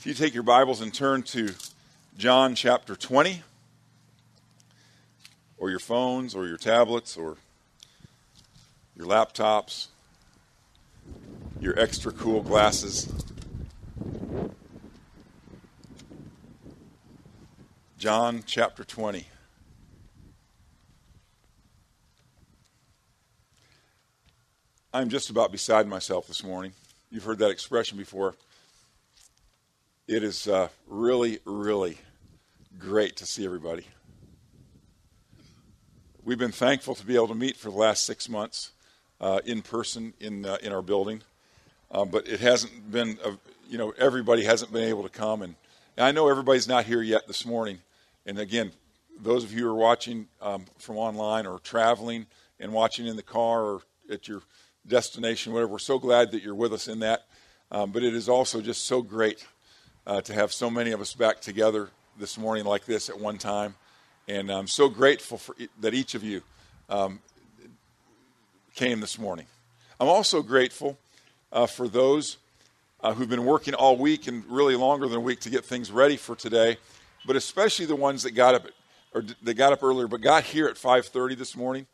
If you take your Bibles and turn to John chapter 20, or your phones, or your tablets, or your laptops, your extra cool glasses. John chapter 20. I'm just about beside myself this morning. You've heard that expression before. It is uh, really, really great to see everybody. We've been thankful to be able to meet for the last six months uh, in person in uh, in our building, uh, but it hasn't been. A, you know, everybody hasn't been able to come, and, and, I know everybody's not here yet this morning. And again, those of you who are watching um, from online or traveling and watching in the car or at your destination, whatever, we're so glad that you're with us in that. Um, but it is also just so great uh, to have so many of us back together this morning like this at one time. And I'm so grateful for that each of you um, came this morning. I'm also grateful uh, for those uh, who've been working all week and really longer than a week to get things ready for today, but especially the ones that got up at, or that got up earlier but got here at 5:30 this morning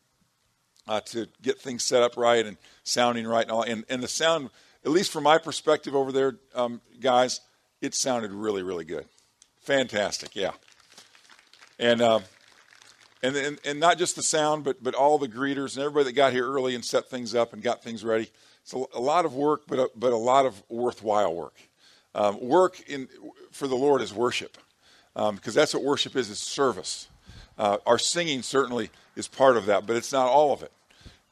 uh, to get things set up right and sounding right and all. And, and the sound, at least from my perspective over there, um, guys, it sounded really, really good. Fantastic, yeah. And, um, and, and, and not just the sound, but, but all the greeters and everybody that got here early and set things up and got things ready. It's a, a lot of work, but a, but a lot of worthwhile work. Um, work in, for the Lord is worship, because um, that's what worship is, is service. Uh, our singing certainly is part of that, but it's not all of it.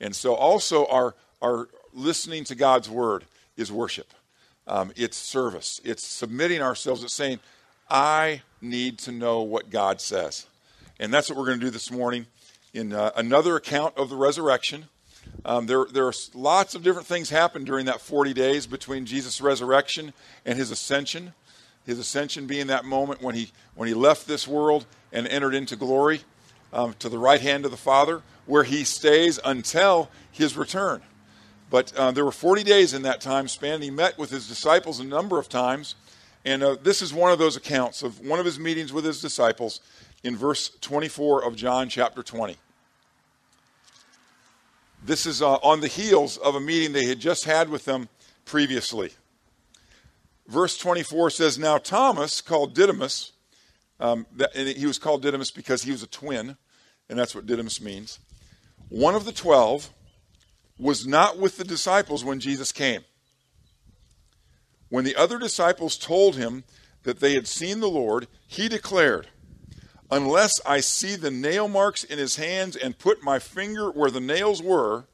And so also our, our listening to God's word is worship. Um, it's service. It's submitting ourselves. It's saying, I need to know what God says. And that's what we're going to do this morning in uh, another account of the resurrection. Um, there, there are lots of different things happen during that 40 days between Jesus' resurrection and his ascension. His ascension being that moment when he, when he left this world and entered into glory um, to the right hand of the Father, where he stays until his return. But uh, there were 40 days in that time span. He met with his disciples a number of times. And uh, this is one of those accounts of one of his meetings with his disciples in verse 24 of John chapter 20. This is uh, on the heels of a meeting they had just had with them previously. Verse 24 says, Now Thomas, called Didymus, um, that, and he was called Didymus because he was a twin, and that's what Didymus means. One of the twelve was not with the disciples when Jesus came. When the other disciples told him that they had seen the Lord, he declared, Unless I see the nail marks in his hands and put my finger where the nails were,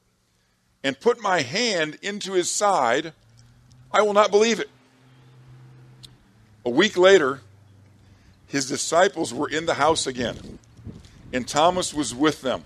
and put my hand into his side, I will not believe it. A week later, his disciples were in the house again, and Thomas was with them.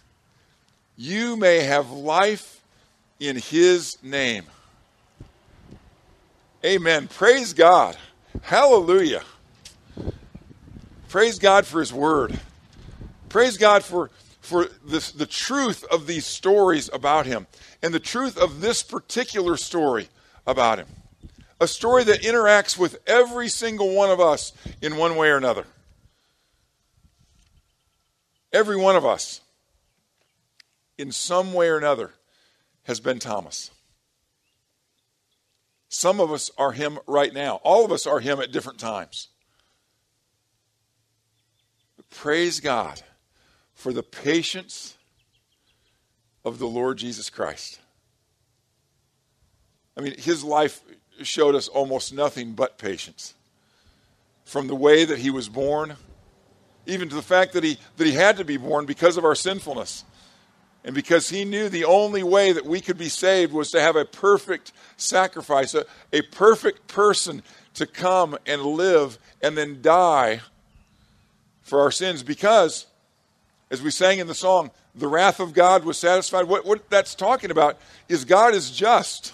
you may have life in his name. Amen. Praise God. Hallelujah. Praise God for his word. Praise God for, for this, the truth of these stories about him and the truth of this particular story about him. A story that interacts with every single one of us in one way or another. Every one of us in some way or another, has been Thomas. Some of us are him right now. All of us are him at different times. Praise God for the patience of the Lord Jesus Christ. I mean, his life showed us almost nothing but patience. From the way that he was born, even to the fact that he, that he had to be born because of our sinfulness. And because he knew the only way that we could be saved was to have a perfect sacrifice, a, a perfect person to come and live and then die for our sins. Because, as we sang in the song, the wrath of God was satisfied. What, what that's talking about is God is just.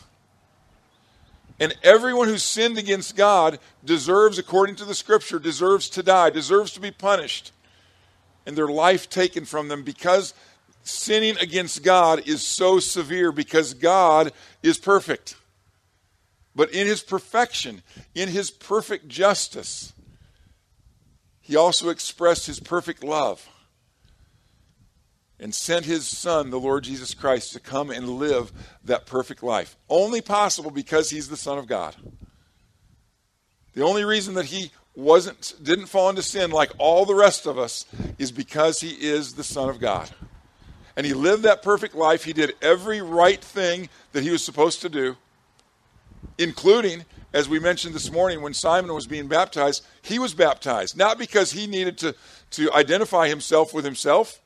And everyone who sinned against God deserves, according to the scripture, deserves to die, deserves to be punished, and their life taken from them because sinning against God is so severe because God is perfect. But in his perfection, in his perfect justice, he also expressed his perfect love and sent his son, the Lord Jesus Christ, to come and live that perfect life. Only possible because he's the Son of God. The only reason that he wasn't didn't fall into sin like all the rest of us is because he is the Son of God. And he lived that perfect life. He did every right thing that he was supposed to do, including, as we mentioned this morning, when Simon was being baptized, he was baptized. Not because he needed to, to identify himself with himself,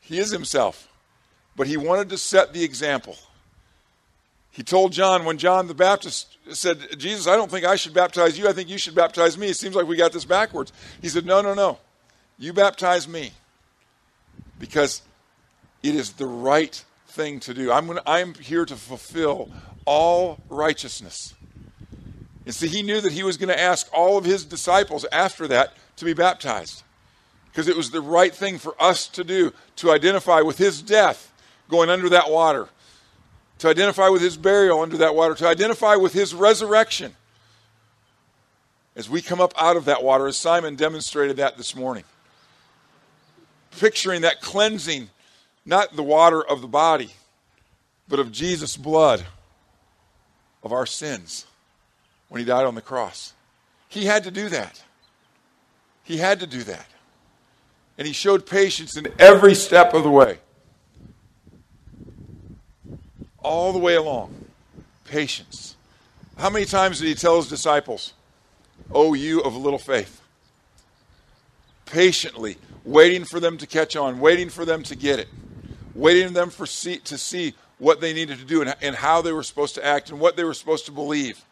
he is himself. But he wanted to set the example. He told John, when John the Baptist said, Jesus, I don't think I should baptize you. I think you should baptize me. It seems like we got this backwards. He said, No, no, no. You baptize me. Because it is the right thing to do. I'm, gonna, I'm here to fulfill all righteousness. And see, he knew that he was going to ask all of his disciples after that to be baptized because it was the right thing for us to do to identify with his death going under that water, to identify with his burial under that water, to identify with his resurrection as we come up out of that water, as Simon demonstrated that this morning. Picturing that cleansing, not the water of the body, but of Jesus' blood of our sins when he died on the cross. He had to do that. He had to do that and he showed patience in every step of the way. All the way along. Patience. How many times did he tell his disciples, Oh, you of little faith? Patiently, waiting for them to catch on, waiting for them to get it, waiting them for see, to see what they needed to do and, and how they were supposed to act and what they were supposed to believe.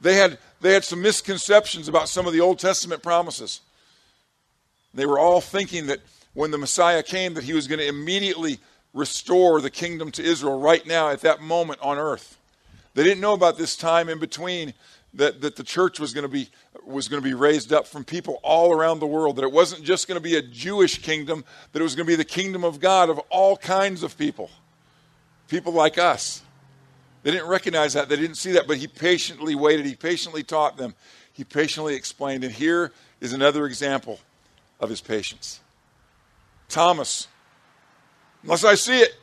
They had, they had some misconceptions about some of the Old Testament promises. They were all thinking that when the Messiah came, that he was going to immediately restore the kingdom to Israel right now at that moment on earth. They didn't know about this time in between that, that the church was going to be was going to be raised up from people all around the world, that it wasn't just going to be a Jewish kingdom, that it was going to be the kingdom of God of all kinds of people. People like us. They didn't recognize that, they didn't see that, but he patiently waited, he patiently taught them, he patiently explained. And here is another example of his patience. Thomas, unless I see it,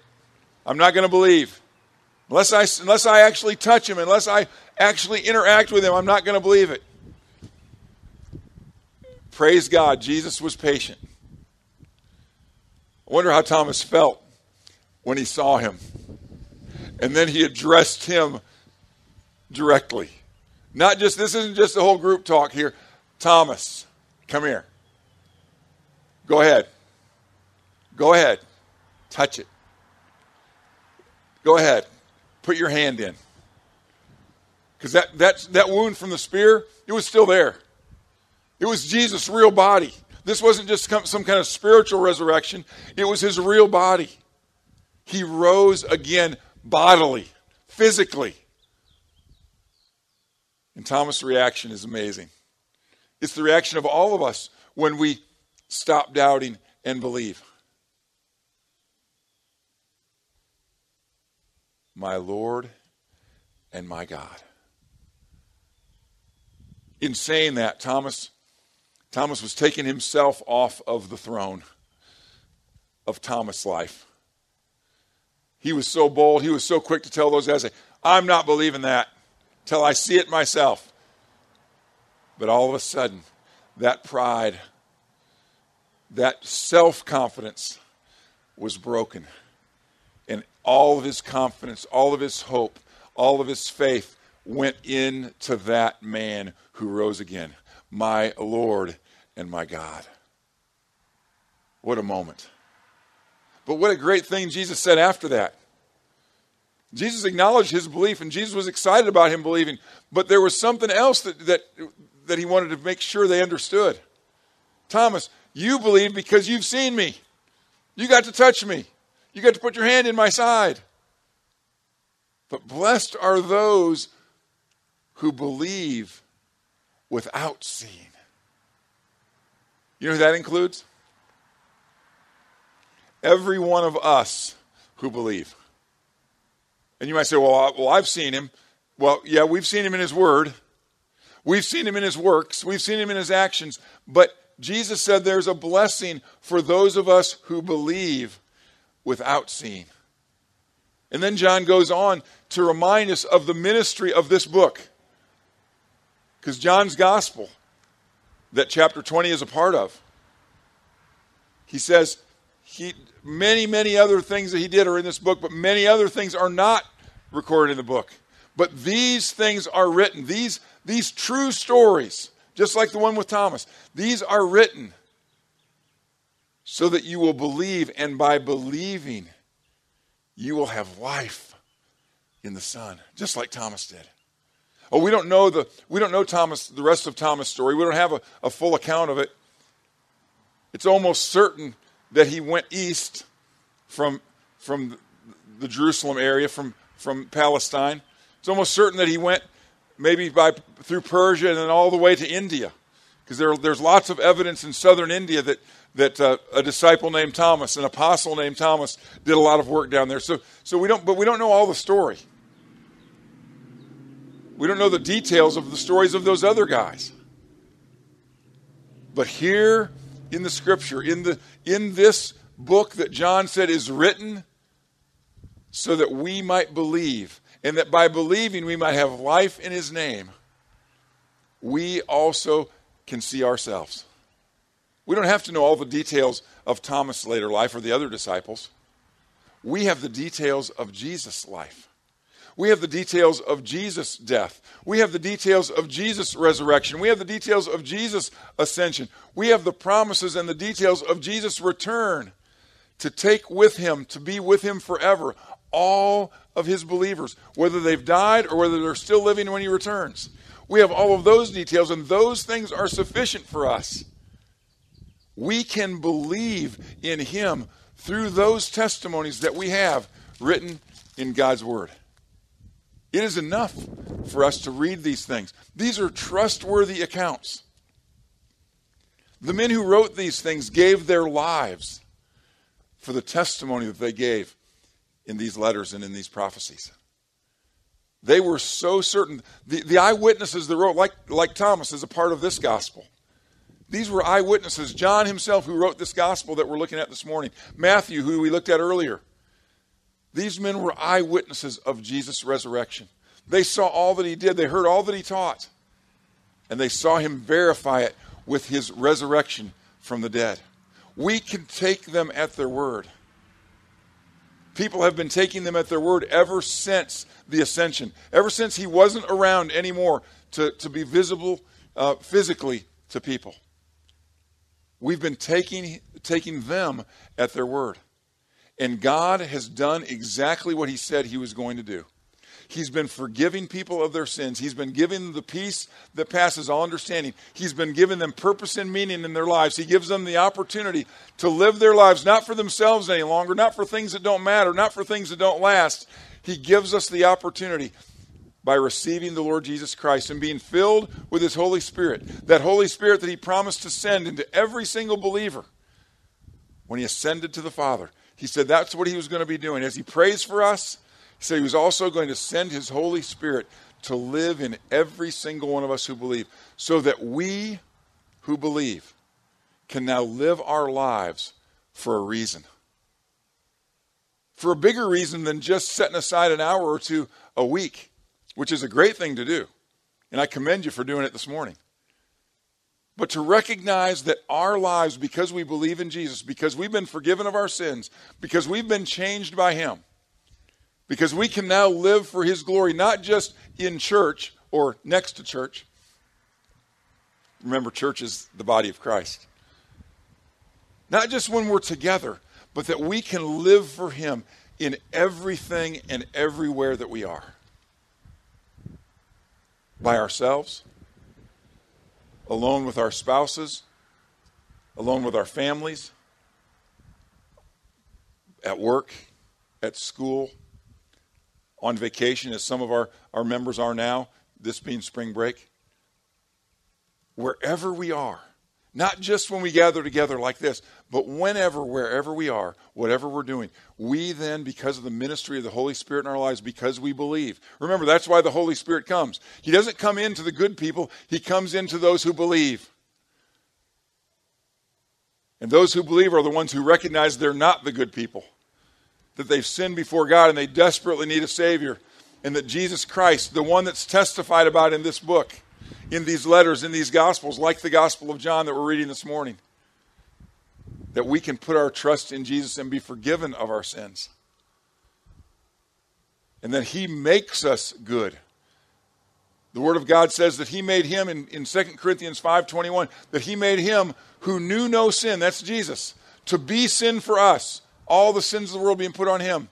I'm not going to believe. Unless I, unless I actually touch him, unless I actually interact with him, I'm not going to believe it. Praise God, Jesus was patient. I wonder how Thomas felt when he saw him. And then he addressed him directly. Not just, this isn't just a whole group talk here. Thomas, come here. Go ahead. Go ahead. Touch it. Go ahead. Put your hand in. Because that, that, that wound from the spear, it was still there. It was Jesus' real body. This wasn't just some kind of spiritual resurrection, it was his real body. He rose again bodily, physically. And Thomas' reaction is amazing. It's the reaction of all of us when we Stop doubting and believe. My Lord and my God. In saying that, Thomas Thomas was taking himself off of the throne of Thomas' life. He was so bold, he was so quick to tell those guys, I'm not believing that till I see it myself. But all of a sudden, that pride that self confidence was broken. All of his confidence, all of his hope, all of his faith went into that man who rose again, my Lord and my God. What a moment. But what a great thing Jesus said after that. Jesus acknowledged his belief and Jesus was excited about him believing, but there was something else that, that, that he wanted to make sure they understood. Thomas, you believe because you've seen me. You got to touch me. You got to put your hand in my side. But blessed are those who believe without seeing. You know who that includes? Every one of us who believe. And you might say, well, well, I've seen him. Well, yeah, we've seen him in his word. We've seen him in his works. We've seen him in his actions. But Jesus said there's a blessing for those of us who believe without seeing. And then John goes on to remind us of the ministry of this book. Because John's gospel, that chapter 20 is a part of, he says, he, many, many other things that he did are in this book, but many other things are not recorded in the book. But these things are written. These, these true stories, just like the one with Thomas, these are written so that you will believe, and by believing, you will have life in the Son, just like Thomas did. Oh, we don't know the we don't know Thomas the rest of Thomas' story. We don't have a, a full account of it. It's almost certain that he went east from, from the Jerusalem area, from, from Palestine. It's almost certain that he went maybe by, through Persia and then all the way to India. Because there, there's lots of evidence in southern India that, that uh, a disciple named Thomas, an apostle named Thomas, did a lot of work down there. So, so we don't, but we don't know all the story. We don't know the details of the stories of those other guys. But here in the scripture, in, the, in this book that John said is written so that we might believe, and that by believing we might have life in his name, we also can see ourselves. We don't have to know all the details of Thomas' later life or the other disciples. We have the details of Jesus' life. We have the details of Jesus' death. We have the details of Jesus' resurrection. We have the details of Jesus' ascension. We have the promises and the details of Jesus' return to take with him, to be with him forever, all of his believers, whether they've died or whether they're still living when he returns. We have all of those details, and those things are sufficient for us. We can believe in him through those testimonies that we have written in God's Word. It is enough for us to read these things. These are trustworthy accounts. The men who wrote these things gave their lives for the testimony that they gave in these letters and in these prophecies. They were so certain. The, the eyewitnesses that wrote, like, like Thomas, is a part of this gospel. These were eyewitnesses. John himself, who wrote this gospel that we're looking at this morning, Matthew, who we looked at earlier, these men were eyewitnesses of Jesus' resurrection. They saw all that he did, they heard all that he taught, and they saw him verify it with his resurrection from the dead. We can take them at their word. People have been taking them at their word ever since the ascension, ever since he wasn't around anymore to, to be visible uh, physically to people. We've been taking, taking them at their word. And God has done exactly what He said He was going to do. He's been forgiving people of their sins. He's been giving them the peace that passes all understanding. He's been giving them purpose and meaning in their lives. He gives them the opportunity to live their lives not for themselves any longer, not for things that don't matter, not for things that don't last. He gives us the opportunity by receiving the Lord Jesus Christ and being filled with His Holy Spirit. That Holy Spirit that He promised to send into every single believer when He ascended to the Father. He said that's what he was going to be doing. As he prays for us, said he was also going to send his Holy Spirit to live in every single one of us who believe, so that we who believe can now live our lives for a reason. For a bigger reason than just setting aside an hour or two a week, which is a great thing to do. And I commend you for doing it this morning. but to recognize that our lives, because we believe in Jesus, because we've been forgiven of our sins, because we've been changed by Him, because we can now live for His glory, not just in church or next to church. Remember, church is the body of Christ. Not just when we're together, but that we can live for Him in everything and everywhere that we are. By ourselves, alone with our spouses, alone with our families, at work, at school, on vacation, as some of our, our members are now, this being spring break. Wherever we are, not just when we gather together like this, but whenever, wherever we are, whatever we're doing, we then, because of the ministry of the Holy Spirit in our lives, because we believe. Remember, that's why the Holy Spirit comes. He doesn't come into the good people, He comes into those who believe. And those who believe are the ones who recognize they're not the good people, that they've sinned before God and they desperately need a Savior, and that Jesus Christ, the one that's testified about in this book, in these letters, in these Gospels, like the Gospel of John that we're reading this morning. That we can put our trust in Jesus and be forgiven of our sins. And that He makes us good. The Word of God says that He made Him in, in 2 Corinthians 5.21, that He made Him who knew no sin, that's Jesus, to be sin for us, all the sins of the world being put on Him,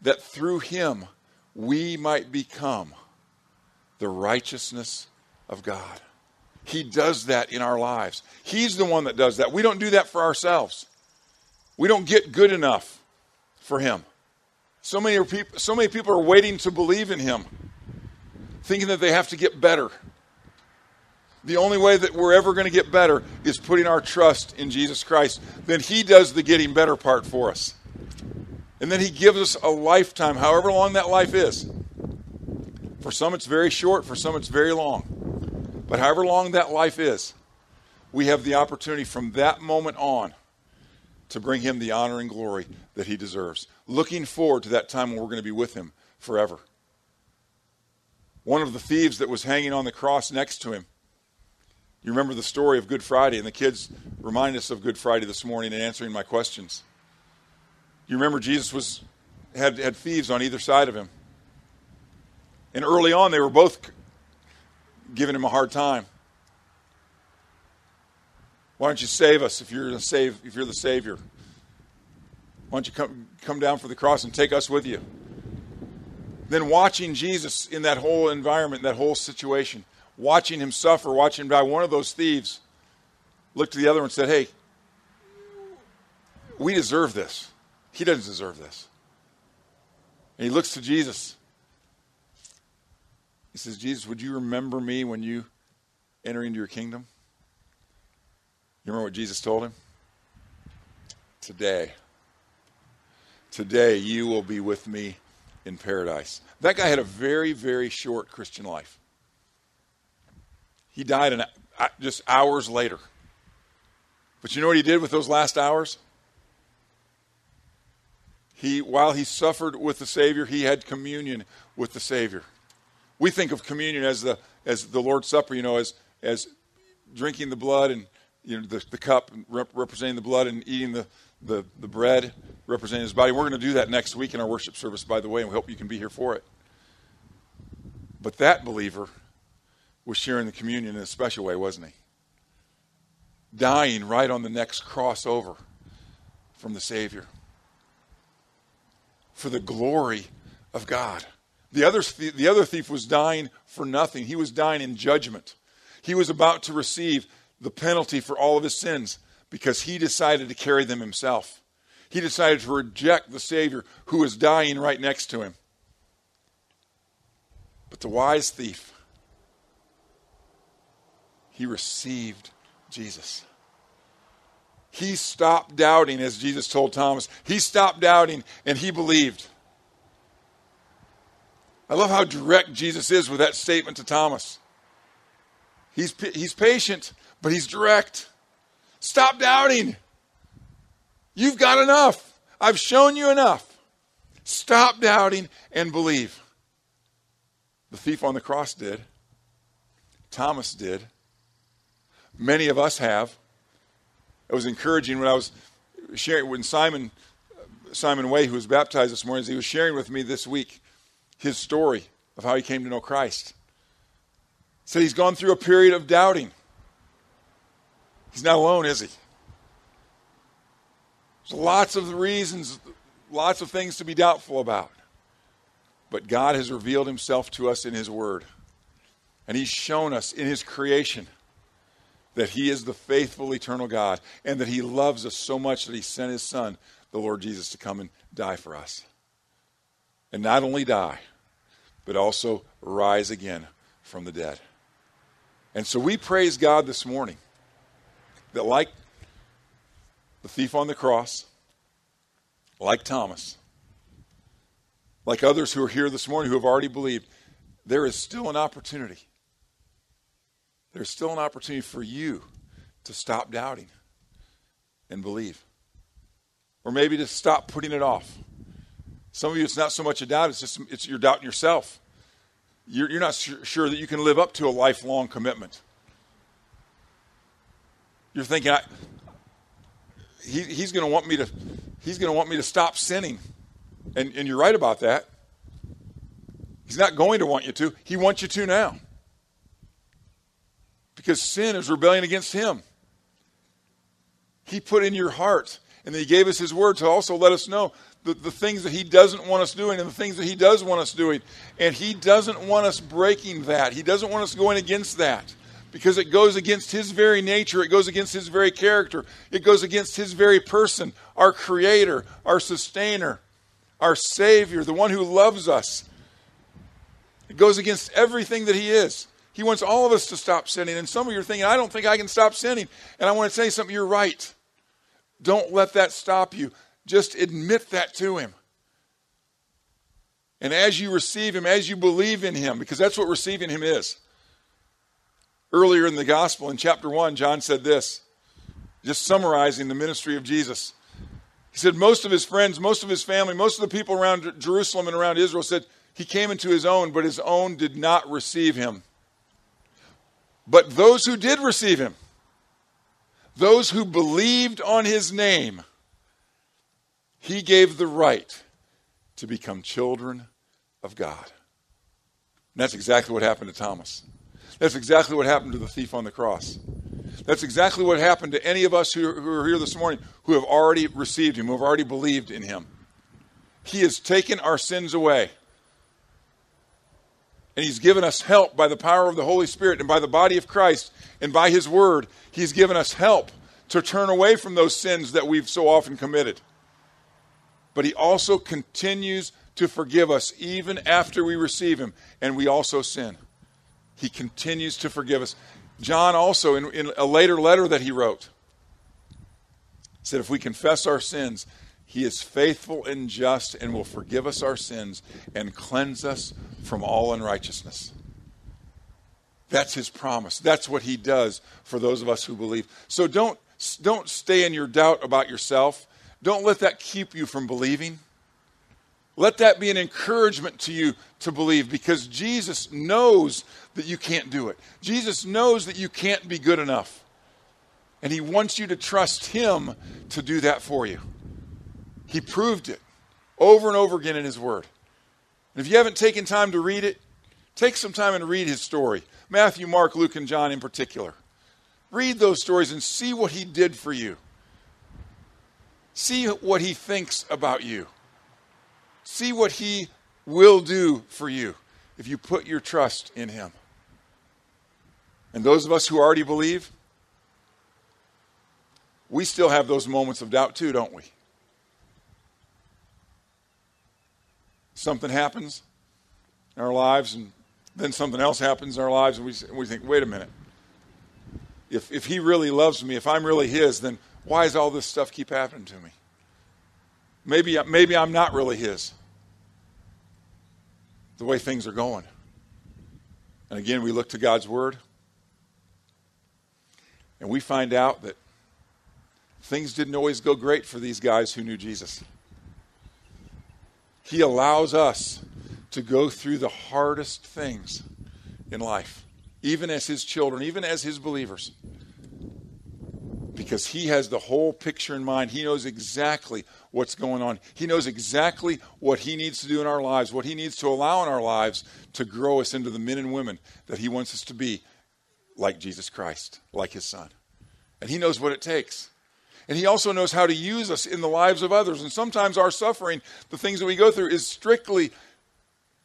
that through Him we might become the righteousness of God. He does that in our lives. He's the one that does that. We don't do that for ourselves. We don't get good enough for Him. So many, people, so many people are waiting to believe in Him, thinking that they have to get better. The only way that we're ever going to get better is putting our trust in Jesus Christ. Then He does the getting better part for us. And then He gives us a lifetime, however long that life is. For some, it's very short, for some, it's very long. But however long that life is, we have the opportunity from that moment on to bring him the honor and glory that he deserves. Looking forward to that time when we're going to be with him forever. One of the thieves that was hanging on the cross next to him. You remember the story of Good Friday, and the kids remind us of Good Friday this morning in answering my questions. You remember Jesus was had, had thieves on either side of him. And early on, they were both giving him a hard time. Why don't you save us if you're the save if you're the Savior? Why don't you come come down for the cross and take us with you? Then watching Jesus in that whole environment, that whole situation, watching him suffer, watching him die, one of those thieves looked to the other and said, Hey, we deserve this. He doesn't deserve this. And he looks to Jesus he says, Jesus, would you remember me when you enter into your kingdom? You remember what Jesus told him? Today. Today you will be with me in paradise. That guy had a very, very short Christian life. He died uh, just hours later. But you know what he did with those last hours? He, while he suffered with the Savior, he had communion with the Savior. We think of communion as the as the Lord's Supper, you know, as as drinking the blood and you know the, the cup representing the blood and eating the, the, the bread representing his body. We're going to do that next week in our worship service, by the way, and we hope you can be here for it. But that believer was sharing the communion in a special way, wasn't he? Dying right on the next crossover from the Savior for the glory of God. The other, the other thief was dying for nothing. He was dying in judgment. He was about to receive the penalty for all of his sins because he decided to carry them himself. He decided to reject the Savior who was dying right next to him. But the wise thief, he received Jesus. He stopped doubting, as Jesus told Thomas. He stopped doubting and he believed. I love how direct Jesus is with that statement to Thomas. He's, he's patient, but he's direct. Stop doubting. You've got enough. I've shown you enough. Stop doubting and believe. The thief on the cross did. Thomas did. Many of us have. It was encouraging when I was sharing when Simon Simon Way, who was baptized this morning, he was sharing with me this week his story of how he came to know Christ. He said he's gone through a period of doubting. He's not alone, is he? There's lots of reasons, lots of things to be doubtful about. But God has revealed himself to us in his word. And he's shown us in his creation that he is the faithful, eternal God and that he loves us so much that he sent his son, the Lord Jesus, to come and die for us. And not only die, but also rise again from the dead. And so we praise God this morning that, like the thief on the cross, like Thomas, like others who are here this morning who have already believed, there is still an opportunity. There's still an opportunity for you to stop doubting and believe. Or maybe to stop putting it off. Some of you, it's not so much a doubt, it's just it's you're doubting yourself. You're, you're not sure that you can live up to a lifelong commitment. You're thinking, I, he, he's going to want me to, he's going to want me to stop sinning, and, and you're right about that. He's not going to want you to. He wants you to now, because sin is rebellion against him. He put in your heart, and he gave us his word to also let us know the, the things that he doesn't want us doing and the things that he does want us doing. And he doesn't want us breaking that. He doesn't want us going against that because it goes against his very nature, it goes against his very character, it goes against his very person, our creator, our sustainer, our savior, the one who loves us. It goes against everything that he is. He wants all of us to stop sinning. And some of you are thinking, I don't think I can stop sinning. And I want to say something, you're right. Don't let that stop you. Just admit that to Him. And as you receive Him, as you believe in Him, because that's what receiving Him is. Earlier in the Gospel, in chapter 1, John said this, just summarizing the ministry of Jesus. He said, Most of his friends, most of his family, most of the people around Jerusalem and around Israel said, He came into His own, but His own did not receive Him. But those who did receive Him, those who believed on His name, he gave the right to become children of God. And that's exactly what happened to Thomas. That's exactly what happened to the thief on the cross. That's exactly what happened to any of us who, who are here this morning who have already received Him, who have already believed in Him. He has taken our sins away. And He's given us help by the power of the Holy Spirit and by the body of Christ and by His Word. He's given us help to turn away from those sins that we've so often committed but He also continues to forgive us even after we receive Him and we also sin. He continues to forgive us. John also, in, in a later letter that he wrote, said, If we confess our sins, He is faithful and just and will forgive us our sins and cleanse us from all unrighteousness. That's His promise. That's what He does for those of us who believe. So don't, don't stay in your doubt about yourself. Don't let that keep you from believing. Let that be an encouragement to you to believe because Jesus knows that you can't do it. Jesus knows that you can't be good enough. And He wants you to trust Him to do that for you. He proved it over and over again in His Word. And if you haven't taken time to read it, take some time and read His story Matthew, Mark, Luke, and John in particular. Read those stories and see what He did for you. See what he thinks about you. See what he will do for you if you put your trust in him. And those of us who already believe, we still have those moments of doubt too, don't we? Something happens in our lives, and then something else happens in our lives, and we, we think, wait a minute. If, if he really loves me, if I'm really his, then why does all this stuff keep happening to me? Maybe, maybe I'm not really his. The way things are going. And again, we look to God's word and we find out that things didn't always go great for these guys who knew Jesus. He allows us to go through the hardest things in life, even as His children, even as His believers. because He has the whole picture in mind. He knows exactly what's going on. He knows exactly what He needs to do in our lives, what He needs to allow in our lives to grow us into the men and women that He wants us to be, like Jesus Christ, like His Son. And He knows what it takes. And He also knows how to use us in the lives of others. And sometimes our suffering, the things that we go through, is strictly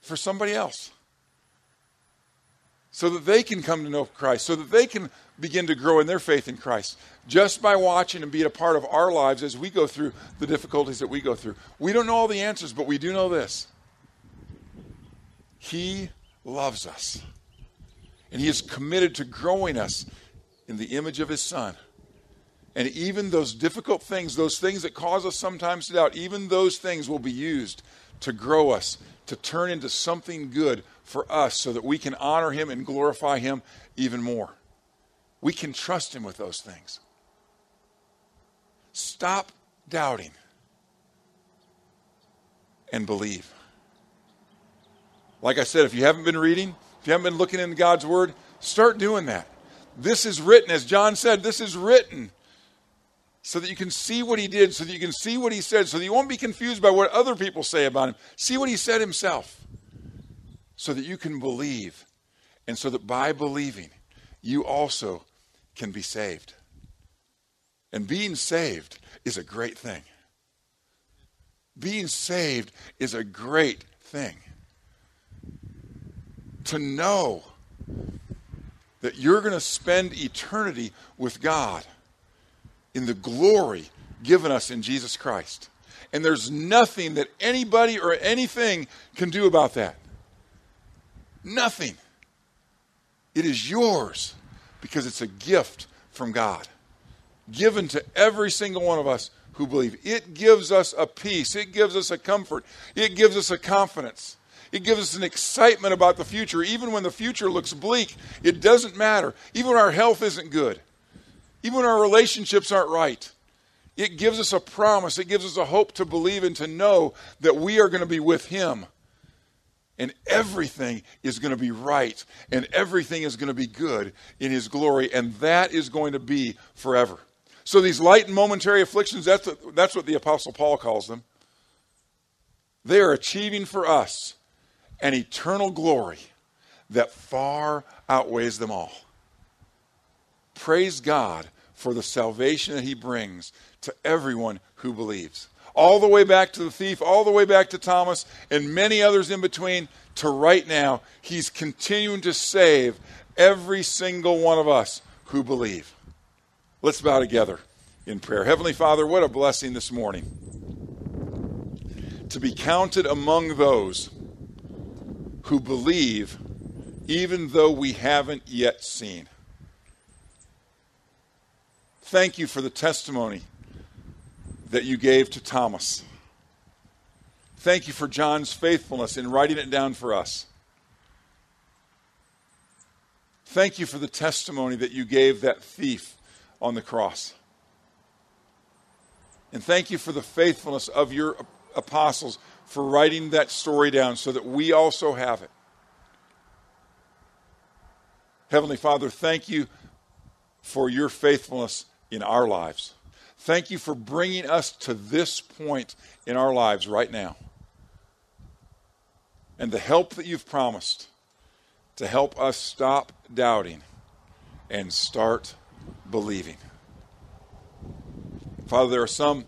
for somebody else so that they can come to know Christ, so that they can begin to grow in their faith in Christ just by watching and being a part of our lives as we go through the difficulties that we go through. We don't know all the answers, but we do know this He loves us, and He is committed to growing us in the image of His Son. And even those difficult things, those things that cause us sometimes to doubt, even those things will be used to grow us, to turn into something good for us so that we can honor Him and glorify Him even more. We can trust Him with those things. Stop doubting and believe. Like I said, if you haven't been reading, if you haven't been looking in God's Word, start doing that. This is written, as John said, this is written so that you can see what he did, so that you can see what he said, so that you won't be confused by what other people say about him. See what he said himself, so that you can believe, and so that by believing, you also can be saved. And being saved is a great thing. Being saved is a great thing. To know that you're going to spend eternity with God in the glory given us in Jesus Christ. And there's nothing that anybody or anything can do about that. Nothing. It is yours because it's a gift from God, given to every single one of us who believe. It gives us a peace, it gives us a comfort, it gives us a confidence. It gives us an excitement about the future. Even when the future looks bleak, it doesn't matter. Even when our health isn't good, even when our relationships aren't right. It gives us a promise, it gives us a hope to believe and to know that we are going to be with Him. And everything is going to be right, and everything is going to be good in His glory, and that is going to be forever. So, these light and momentary afflictions, that's, that's what the Apostle Paul calls them. They are achieving for us an eternal glory that far outweighs them all. Praise God for the salvation that He brings to everyone who believes. All the way back to the thief, all the way back to Thomas, and many others in between, to right now, He's continuing to save every single one of us who believe. Let's bow together in prayer. Heavenly Father, what a blessing this morning to be counted among those who believe, even though we haven't yet seen. Thank you for the testimony that you gave to Thomas. Thank you for John's faithfulness in writing it down for us. Thank you for the testimony that you gave that thief on the cross. And thank you for the faithfulness of your apostles for writing that story down so that we also have it. Heavenly Father, thank you for your faithfulness in our lives. Thank you for bringing us to this point in our lives right now. And the help that you've promised to help us stop doubting and start believing. Father, there are some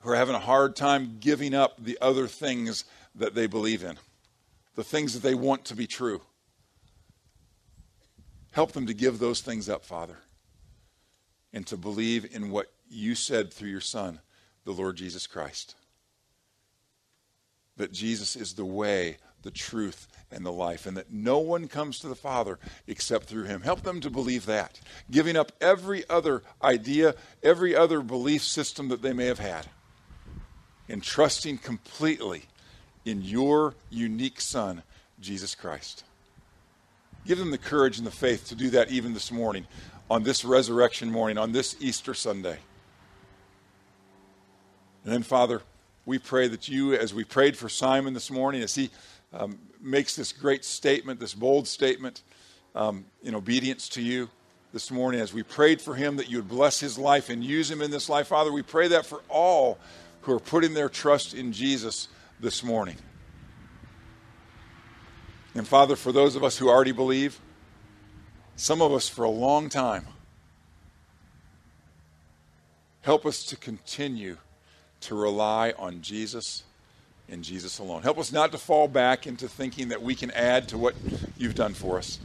who are having a hard time giving up the other things that they believe in, the things that they want to be true. Help them to give those things up, Father, and to believe in what you said through your Son, the Lord Jesus Christ. That Jesus is the way, the truth, and the life, and that no one comes to the Father except through him. Help them to believe that, giving up every other idea, every other belief system that they may have had, and trusting completely in your unique Son, Jesus Christ. Give them the courage and the faith to do that even this morning, on this resurrection morning, on this Easter Sunday. And then, Father, we pray that you, as we prayed for Simon this morning, as he um, makes this great statement, this bold statement um, in obedience to you, this morning as we prayed for him that you would bless his life and use him in this life. Father, we pray that for all who are putting their trust in Jesus this morning. And Father, for those of us who already believe, some of us for a long time, help us to continue to rely on Jesus and Jesus alone. Help us not to fall back into thinking that we can add to what you've done for us.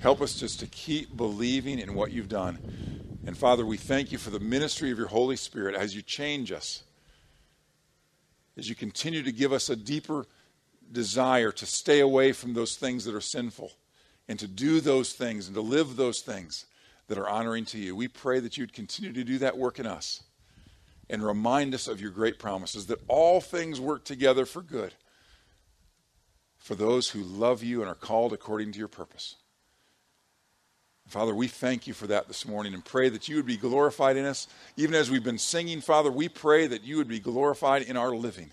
Help us just to keep believing in what you've done. And Father, we thank you for the ministry of your Holy Spirit as you change us, as you continue to give us a deeper desire to stay away from those things that are sinful and to do those things and to live those things that are honoring to you. We pray that you'd continue to do that work in us and remind us of your great promises that all things work together for good for those who love you and are called according to your purpose. Father, we thank you for that this morning and pray that you would be glorified in us. Even as we've been singing, Father, we pray that you would be glorified in our living.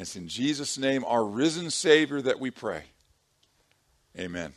It's in Jesus' name, our risen Savior, that we pray. Amen.